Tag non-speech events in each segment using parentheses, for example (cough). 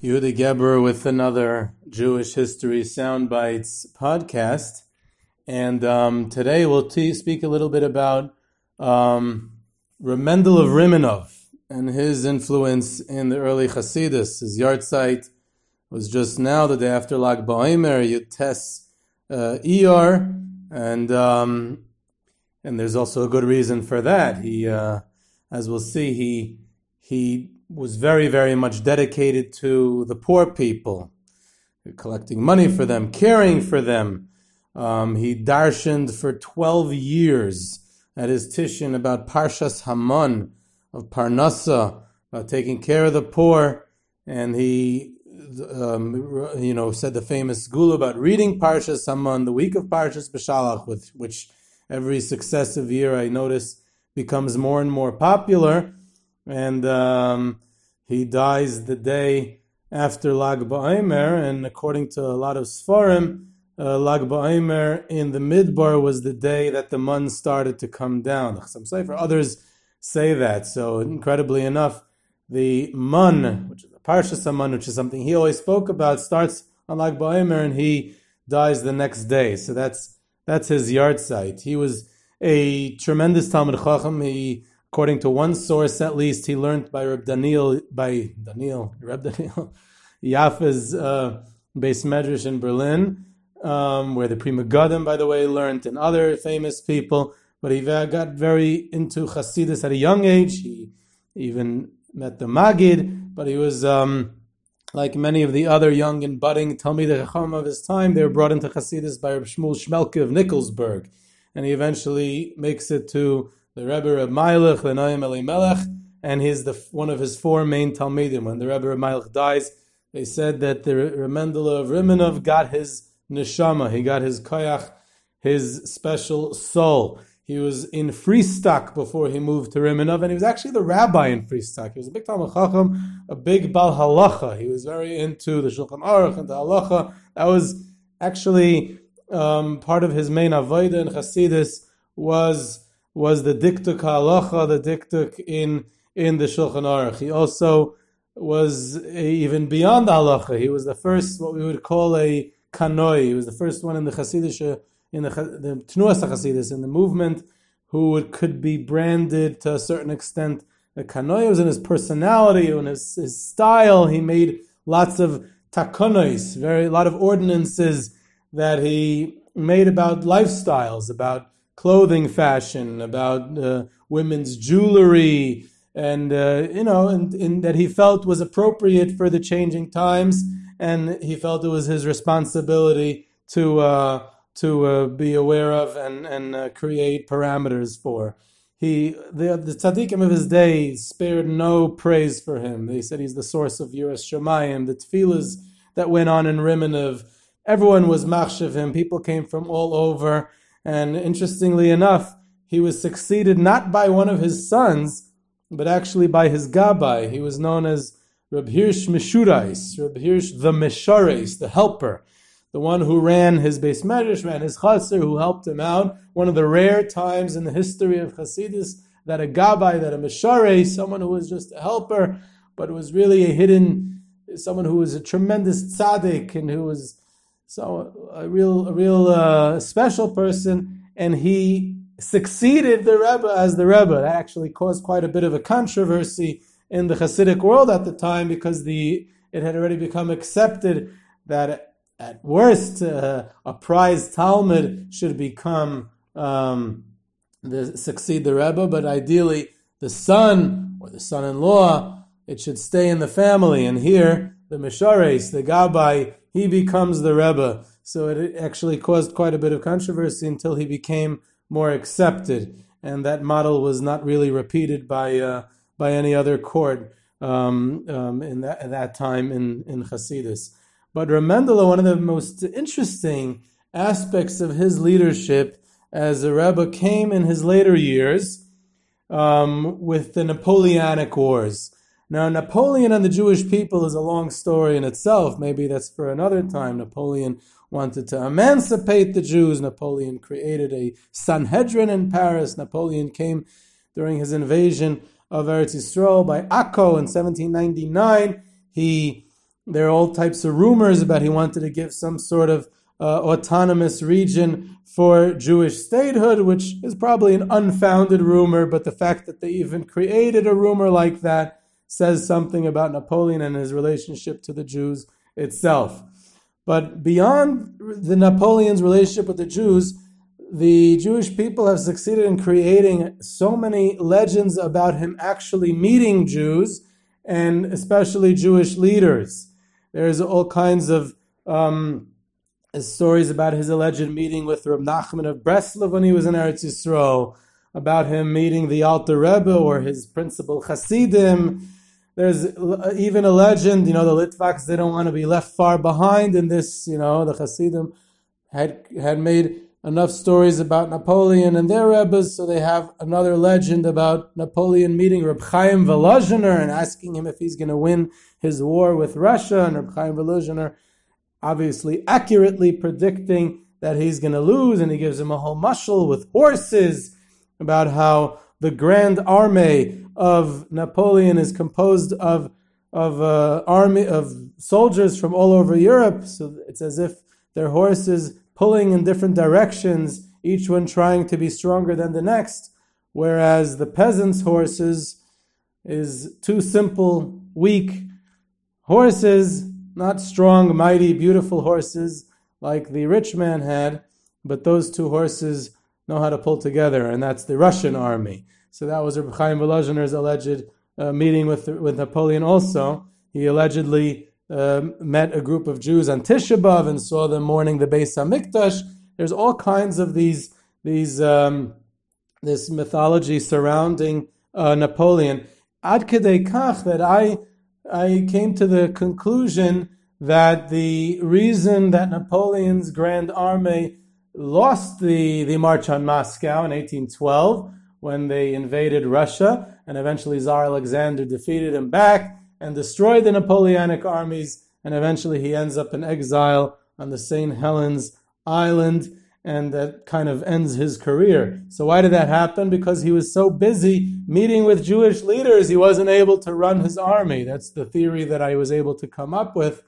Yehuda Geber with another Jewish History Soundbites podcast. And um, today we'll t- speak a little bit about um, Remendel of Rimanov and his influence in the early Hasidus. His yahrzeit was just now, the day after Lag BaOmer, Yutes uh, Iyar, and um, and there's also a good reason for that. He, uh, as we'll see, he he was very, very much dedicated to the poor people, collecting money for them, caring for them. Um, he darshaned for 12 years at his Tishin about Parshas Haman of Parnasa, about taking care of the poor. And he, um, you know, said the famous gula about reading Parshas Haman, the week of Parshas Beshalach, with which every successive year I notice becomes more and more popular and um, he dies the day after Lag BaOmer, and according to a lot of Sfarim, uh, Lag BaOmer in the Midbar was the day that the mun started to come down. Some say for others say that. So incredibly enough, the mun, which is the Parshas mun, which is something he always spoke about, starts on Lag BaOmer, and he dies the next day. So that's that's his yahrzeit. He was a tremendous Talmid Chacham. He According to one source, at least, he learned by Reb Daniel, by Daniel, Reb Daniel, (laughs) Yaffa's uh, beis medrash in Berlin, um, where the Pri Megadim, by the way, learned, and other famous people. But he got very into Hasidus at a young age. He even met the Magid, but he was um, like many of the other young and budding Talmidei Chacham of his time. They were brought into Hasidus by Reb Shmuel Shmelke of Nikolsburg, and he eventually makes it to the Rebbe of Meilech, the Noam Elimelech, and he's the one of his four main Talmidim. When the Rebbe of Meilech dies, they said that the Remendela of Rimanov got his neshama, he got his koyach, his special soul. He was in Freistak before he moved to Rimanov, and he was actually the rabbi in Freistak. He was a big Talmid Chacham, a big Bal Halacha. He was very into the Shulchan Aruch and the Halacha. That was actually um, part of his main avodah in Hasidus was was the dikduk halacha, the dikduk in in the Shulchan Aruch. He also was a, even beyond halacha. He was the first, what we would call a kanoi. He was the first one in the Hasidic, uh, in the, the Tnuas Hasidus, in the movement, who would, could be branded to a certain extent. The kanoi It was in his personality, in his, his style. He made lots of takonos, very a lot of ordinances that he made about lifestyles, about clothing fashion, about uh, women's jewelry, and uh, you know, and, and, that he felt was appropriate for the changing times, and he felt it was his responsibility to uh, to uh, be aware of and and uh, create parameters for. He the the tzaddikim of his day spared no praise for him. They said he's the source of Yiras Shamayim, the tefillas that went on in Rimanov. Everyone was machshav him. People came from all over and interestingly enough, he was succeeded not by one of his sons, but actually by his Gabbai. He was known as Reb Hirsch Meshurais, Reb Hirsch the Meshares, the helper, the one who ran his beis medrash, ran his chaser, who helped him out. One of the rare times in the history of Hasidus that a Gabbai, that a Meshares, someone who was just a helper, but was really a hidden, someone who was a tremendous tzaddik and who was so a real, a real uh, special person, and he succeeded the Rebbe as the Rebbe. That actually caused quite a bit of a controversy in the Hasidic world at the time because the it had already become accepted that at worst uh, a prize Talmid should become um, the, succeed the Rebbe, but ideally the son or the son-in-law it should stay in the family. And here the Meshares, the Gabbai, he becomes the Rebbe. So it actually caused quite a bit of controversy until he became more accepted, and that model was not really repeated by uh, by any other court um, um, in that at that time in in Hasidus. But Remendela, one of the most interesting aspects of his leadership as a Rebbe came in his later years um, with the Napoleonic Wars. Now, Napoleon and the Jewish people is a long story in itself. Maybe that's for another time. Napoleon wanted to emancipate the Jews. Napoleon created a Sanhedrin in Paris. Napoleon came during his invasion of Eretz Yisrael by Akko in 1799. He there are all types of rumors about he wanted to give some sort of uh, autonomous region for Jewish statehood, which is probably an unfounded rumor, but the fact that they even created a rumor like that says something about Napoleon and his relationship to the Jews itself. But beyond the Napoleon's relationship with the Jews, the Jewish people have succeeded in creating so many legends about him actually meeting Jews and especially Jewish leaders. There's all kinds of um, stories about his alleged meeting with Reb Nachman of Breslov when he was in Eretz Yisrael, about him meeting the Alter Rebbe or his principal Hasidim. There's even a legend, you know, the Litvaks didn't want to be left far behind in this, you know, the Hasidim had had made enough stories about Napoleon and their Rebbes, so they have another legend about Napoleon meeting Reb Chaim Volozhiner and asking him if he's going to win his war with Russia, and Reb Chaim Volozhiner obviously accurately predicting that he's going to lose, and he gives him a whole mushal with horses about how the grand army of Napoleon is composed of of uh, army of soldiers from all over Europe. So it's as if their horses pulling in different directions, each one trying to be stronger than the next, whereas the peasants' horses is too simple, weak horses not strong, mighty, beautiful horses like the rich man had, but those two horses know how to pull together, and that's the Russian army. So that was Reb Chaim Volozhiner's alleged uh, meeting with with Napoleon. Also, he allegedly uh, met a group of Jews on Tisha B'av and saw them mourning the Beis Hamikdash. There's all kinds of these these um, this mythology surrounding uh, Napoleon. Ad kedei kach that I I came to the conclusion that the reason that Napoleon's Grand Army lost the, the march on Moscow in 1812 when they invaded Russia and eventually Tsar Alexander defeated him back and destroyed the Napoleonic armies and eventually he ends up in exile on the St. Helens Island and that kind of ends his career. So why did that happen? Because he was so busy meeting with Jewish leaders, he wasn't able to run his army. That's the theory that I was able to come up with.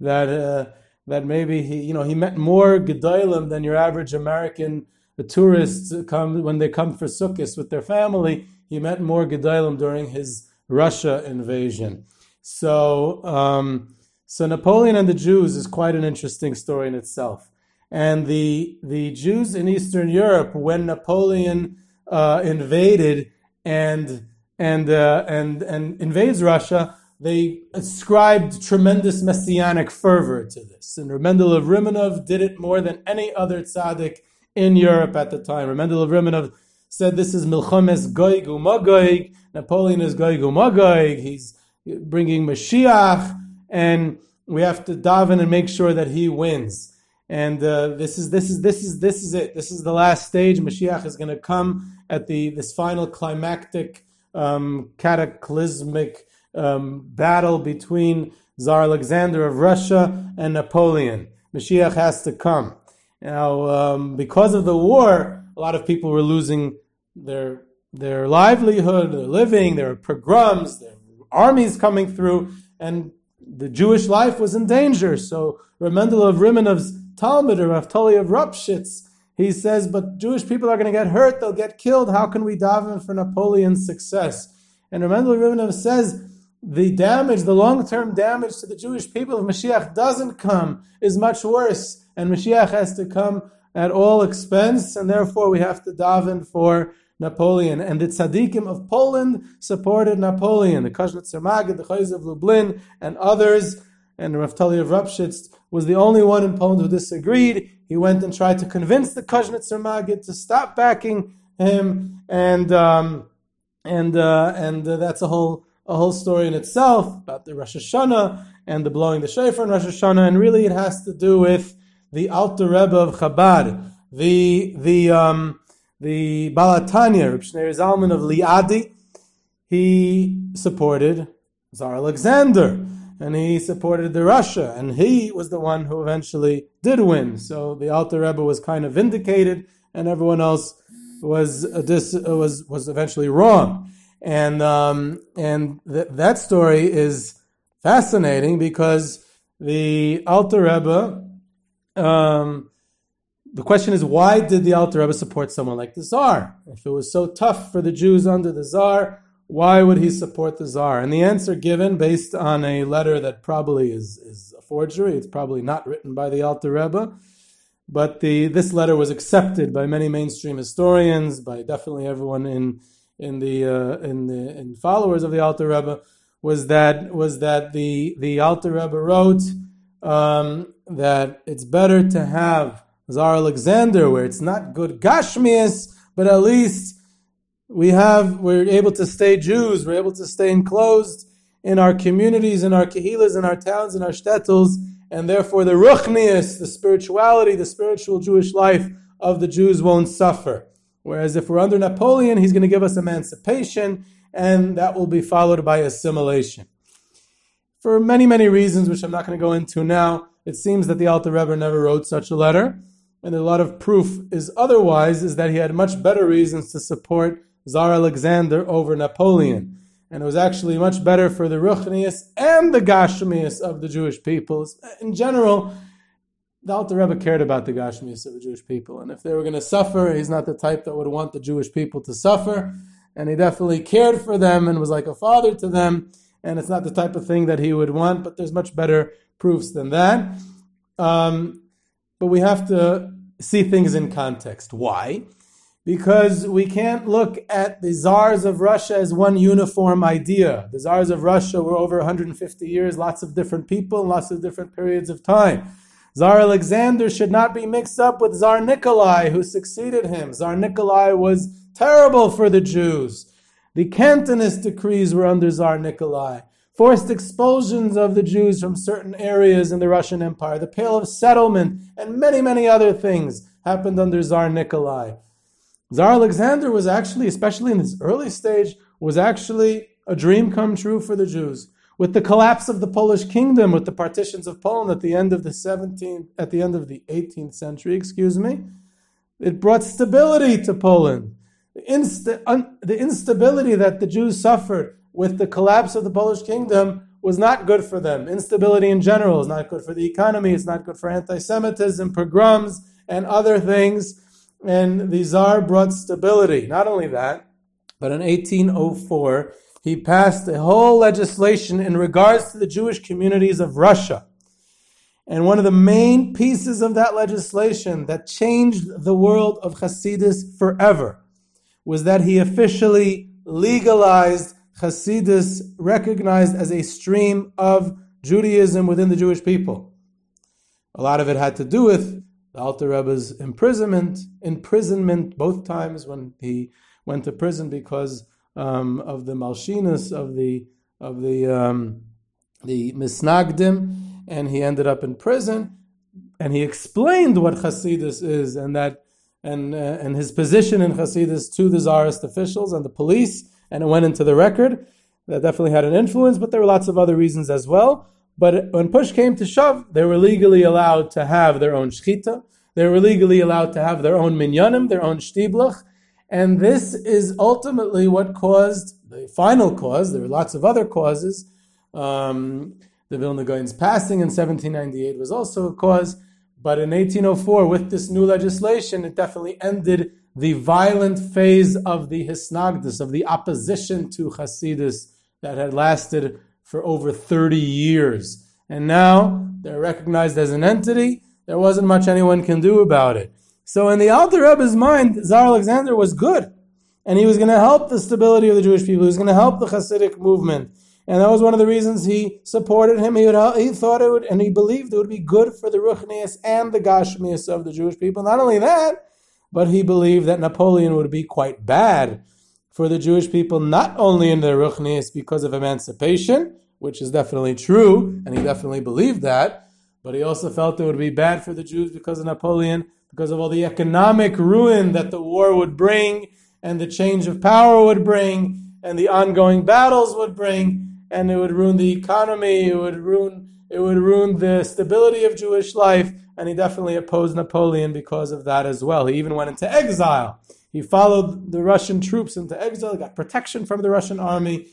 That uh, that maybe he, you know, he met more gedolim than your average American tourists come when they come for Sukkot with their family. He met more gedolim during his Russia invasion. So, um, so Napoleon and the Jews is quite an interesting story in itself and the the Jews in Eastern Europe when Napoleon uh, invaded and and uh, and and invades Russia, they ascribed tremendous messianic fervor to this. And Mendel of Rimanov did it more than any other tzaddik in Europe at the time. Mendel of said this is Milchomes Goig Umagoig. Napoleon is Goig Umagoig. He's bringing Mashiach, and we have to daven and make sure that he wins and uh, this is this is this is this is it. This is the last stage. Mashiach is going to come at the this final climactic, um, cataclysmic um, battle between Tsar Alexander of Russia and Napoleon. Mashiach has to come. Now, um, because of the war, a lot of people were losing their their livelihood, their living, There their pogroms, their armies coming through, and the Jewish life was in danger. So Remendel of Rimanov's Talmid or Raftoli of Ropshitz, he says, but Jewish people are going to get hurt, they'll get killed. How can we daven for Napoleon's success? And Remendel Rimanov says, the damage, the long-term damage to the Jewish people of Mashiach doesn't come is much worse. And Mashiach has to come at all expense, and therefore we have to daven for Napoleon. And the tzaddikim of Poland supported Napoleon. The Kozhnitzer Magid, the Chayz of Lublin, and others, and Raftali of Ropshitz was the only one in Poland who disagreed. He went and tried to convince the Kozhnitzer Magid to stop backing him, and um, and uh, and uh, that's a whole a whole story in itself about the Rosh Hashanah and the blowing the shofar in Rosh Hashanah, and really it has to do with the Alter Rebbe of Chabad, the the um, the Baal HaTanya, Reb Shneur Zalman of Liadi. He supported Tsar Alexander and he supported the Russia, and he was the one who eventually did win. So the Alter Rebbe was kind of vindicated, and everyone else was uh, dis, uh, was was eventually wrong. And um, and th- that story is fascinating because the Alter Rebbe, um, the question is, why did the Alter Rebbe support someone like the Tsar? If it was so tough for the Jews under the Tsar, why would he support the Tsar? And the answer given, based on a letter that probably is, is a forgery, it's probably not written by the Alter Rebbe, but the, this letter was accepted by many mainstream historians, by definitely everyone in in the uh, in the in followers of the Alter Rebbe, was that was that the the Alter Rebbe wrote um, that it's better to have Tsar Alexander, where it's not good Gashmias, but at least we have we're able to stay Jews, we're able to stay enclosed in our communities, in our kahilas, in our towns, in our shtetls, and therefore the ruchnias, the spirituality, the spiritual Jewish life of the Jews won't suffer. Whereas if we're under Napoleon, he's going to give us emancipation, and that will be followed by assimilation. For many, many reasons, which I'm not going to go into now, it seems that the Alter Rebbe never wrote such a letter, and a lot of proof is otherwise, is that he had much better reasons to support Tsar Alexander over Napoleon. And it was actually much better for the Ruchnius and the Gashmius of the Jewish peoples. In general, the Alter Rebbe cared about the Gashmius of the Jewish people. And if they were going to suffer, he's not the type that would want the Jewish people to suffer. And he definitely cared for them and was like a father to them. And it's not the type of thing that he would want, but there's much better proofs than that. Um, but we have to see things in context. Why? Because we can't look at the czars of Russia as one uniform idea. The czars of Russia were over 150 years, lots of different people, lots of different periods of time. Tsar Alexander should not be mixed up with Tsar Nikolai, who succeeded him. Tsar Nikolai was terrible for the Jews. The Cantonist decrees were under Tsar Nikolai forced expulsions of the Jews from certain areas in the Russian Empire, the Pale of Settlement, and many, many other things happened under Tsar Nikolai. Tsar Alexander was actually, especially in this early stage, was actually a dream come true for the Jews. With the collapse of the Polish kingdom, with the partitions of Poland at the end of the 17th, at the end of the 18th century, excuse me, it brought stability to Poland. The, un- the instability that the Jews suffered with the collapse of the Polish kingdom was not good for them. Instability in general is not good for the economy, it's not good for anti Semitism, pogroms, and other things. And the Tsar brought stability. Not only that, but in 1804, he passed a whole legislation in regards to the Jewish communities of Russia. And one of the main pieces of that legislation that changed the world of Hasidus forever was that he officially legalized Hasidus recognized as a stream of Judaism within the Jewish people. A lot of it had to do with the Alter Rebbe's imprisonment, imprisonment both times when he went to prison because um, of the malshinus of the of the um, the misnagdim, and he ended up in prison. And he explained what Hasidus is, and that and uh, and his position in Hasidus to the czarist officials and the police and it went into the record. That definitely had an influence, but there were lots of other reasons as well. But when push came to shove, they were legally allowed to have their own shchita. They were legally allowed to have their own minyanim, their own shtiblach. And this is ultimately what caused the final cause. There were lots of other causes. Um, the Vilna Gaon's passing in 1798 was also a cause. But in 1804, with this new legislation, it definitely ended the violent phase of the Hisnagdus, of the opposition to Hasidus that had lasted for over 30 years. And now they're recognized as an entity. There wasn't much anyone can do about it. So in the Alter Rebbe's mind, Tsar Alexander was good. And he was going to help the stability of the Jewish people. He was going to help the Hasidic movement. And that was one of the reasons he supported him. He, would, he thought it would, and he believed it would be good for the Ruchnias and the Gashmias of the Jewish people. Not only that, but he believed that Napoleon would be quite bad for the Jewish people, not only in their Ruchnias because of emancipation, which is definitely true, and he definitely believed that, but he also felt it would be bad for the Jews because of Napoleon, because of all the economic ruin that the war would bring, and the change of power would bring, and the ongoing battles would bring, and it would ruin the economy, it would ruin it would ruin the stability of Jewish life, and he definitely opposed Napoleon because of that as well. He even went into exile. He followed the Russian troops into exile, got protection from the Russian army.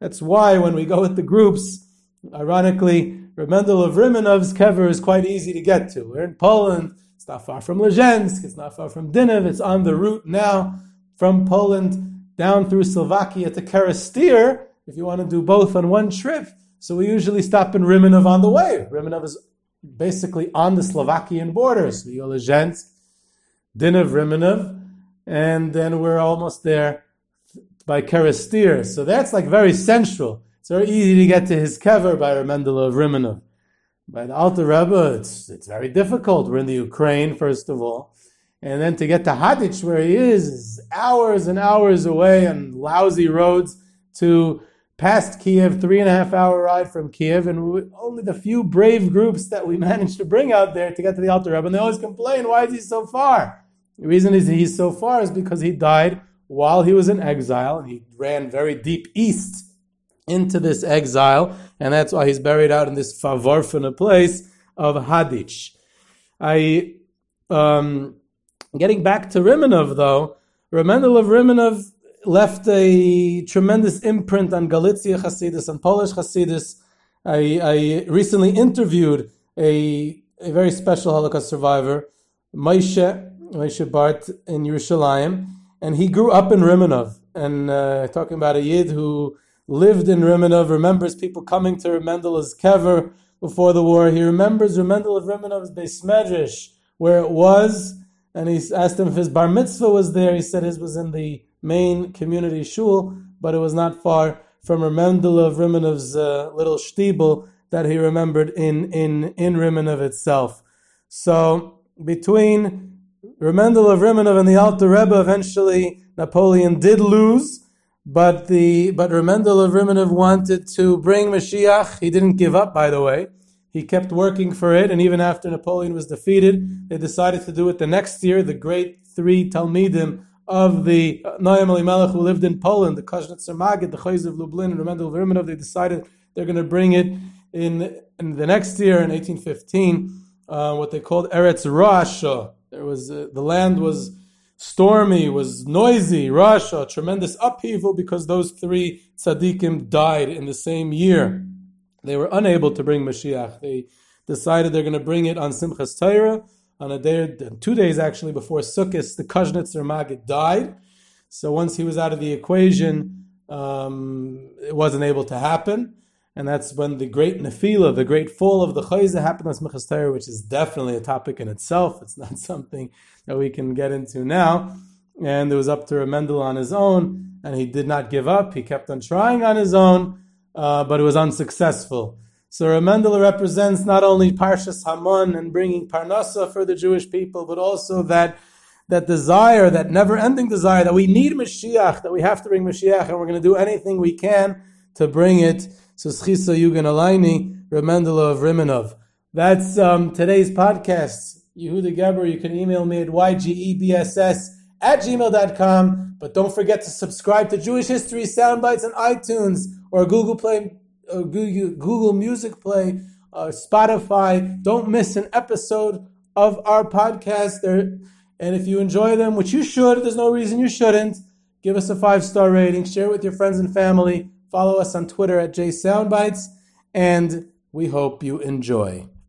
That's why when we go with the groups, ironically, Remendel of Rimanov's kever is quite easy to get to. We're in Poland. It's not far from Lezhensk. It's not far from Dinov. It's on the route now from Poland down through Slovakia to Kerestir. If you want to do both on one trip, so we usually stop in Rimanov on the way. Rimanov is basically on the Slovakian border. So Dinov, Rimanov, and then we're almost there by Kerestir. So that's like very central. It's very easy to get to his kever by Remendela of Rimanov. By the Alter Rebbe, it's, it's very difficult. We're in the Ukraine, first of all. And then to get to Hadich, where he is, is hours and hours away on lousy roads to past Kiev, three and a half hour ride from Kiev, and only the few brave groups that we (laughs) managed to bring out there to get to the Alter Rebbe, and they always complain, why is he so far? The reason is he's so far is because he died while he was in exile, and he ran very deep east into this exile, and that's why he's buried out in this favorfina place of Hadich. I, um, getting back to Rimanov though, Remendel of Rimanov left a tremendous imprint on Galicia Hasidus and Polish Hasidus. I, I recently interviewed a, a very special Holocaust survivor, Moshe, Moshe Bart in Yerushalayim, and he grew up in Rimanov. And uh, talking about a Yid who lived in Rimanov, remembers people coming to Remendel's kever before the war. He remembers Remendel of Rimanov's Beis Medrash, where it was, and he asked him if his bar mitzvah was there. He said his was in the main community shul, but it was not far from Remendel of Rimanov's uh, little shtibel that he remembered in, in, in Rimanov itself. So between Remendel of Rimanov and the Alter Rebbe, eventually Napoleon did lose, but the but Remendel of Rimanov wanted to bring Mashiach. He didn't give up, by the way. He kept working for it, and even after Napoleon was defeated, they decided to do it the next year. The great three Talmidim of the Noam Elimelech who lived in Poland, the Kozhnitzer Magid, the Chayz of Lublin, and Remendel of Rimanov, they decided they're going to bring it in, in the next year, in 1815, uh, what they called Eretz Rasha. There was uh, the land was stormy, was noisy, Rasha, tremendous upheaval because those three tzaddikim died in the same year. They were unable to bring Mashiach. They decided they're going to bring it on Simchas Torah on a day, two days actually before Sukkot, the Kozhnitzer Magid died. So once he was out of the equation, um, it wasn't able to happen. And that's when the great nefila, the great fall of the chayza happened on Smichas which is definitely a topic in itself. It's not (laughs) something that we can get into now. And it was up to Remendel on his own, and he did not give up. He kept on trying on his own, uh, but it was unsuccessful. So Remendel represents not only Parshas Hamon and bringing Parnasa for the Jewish people, but also that that desire, that never-ending desire that we need Mashiach, that we have to bring Mashiach, and we're going to do anything we can to bring it. So Zechuso Yagen Aleinu, Remendel of Rimanov. That's um, today's podcast. Yehuda Geber, you can email me at ygebss at gmail.com. But don't forget to subscribe to Jewish History Soundbites on iTunes or Google Play Google Music Play, uh, Spotify. Don't miss an episode of our podcast. There, and if you enjoy them, which you should, there's no reason you shouldn't. Give us a five star rating. Share it with your friends and family. Follow us on Twitter at JSoundbites, and we hope you enjoy.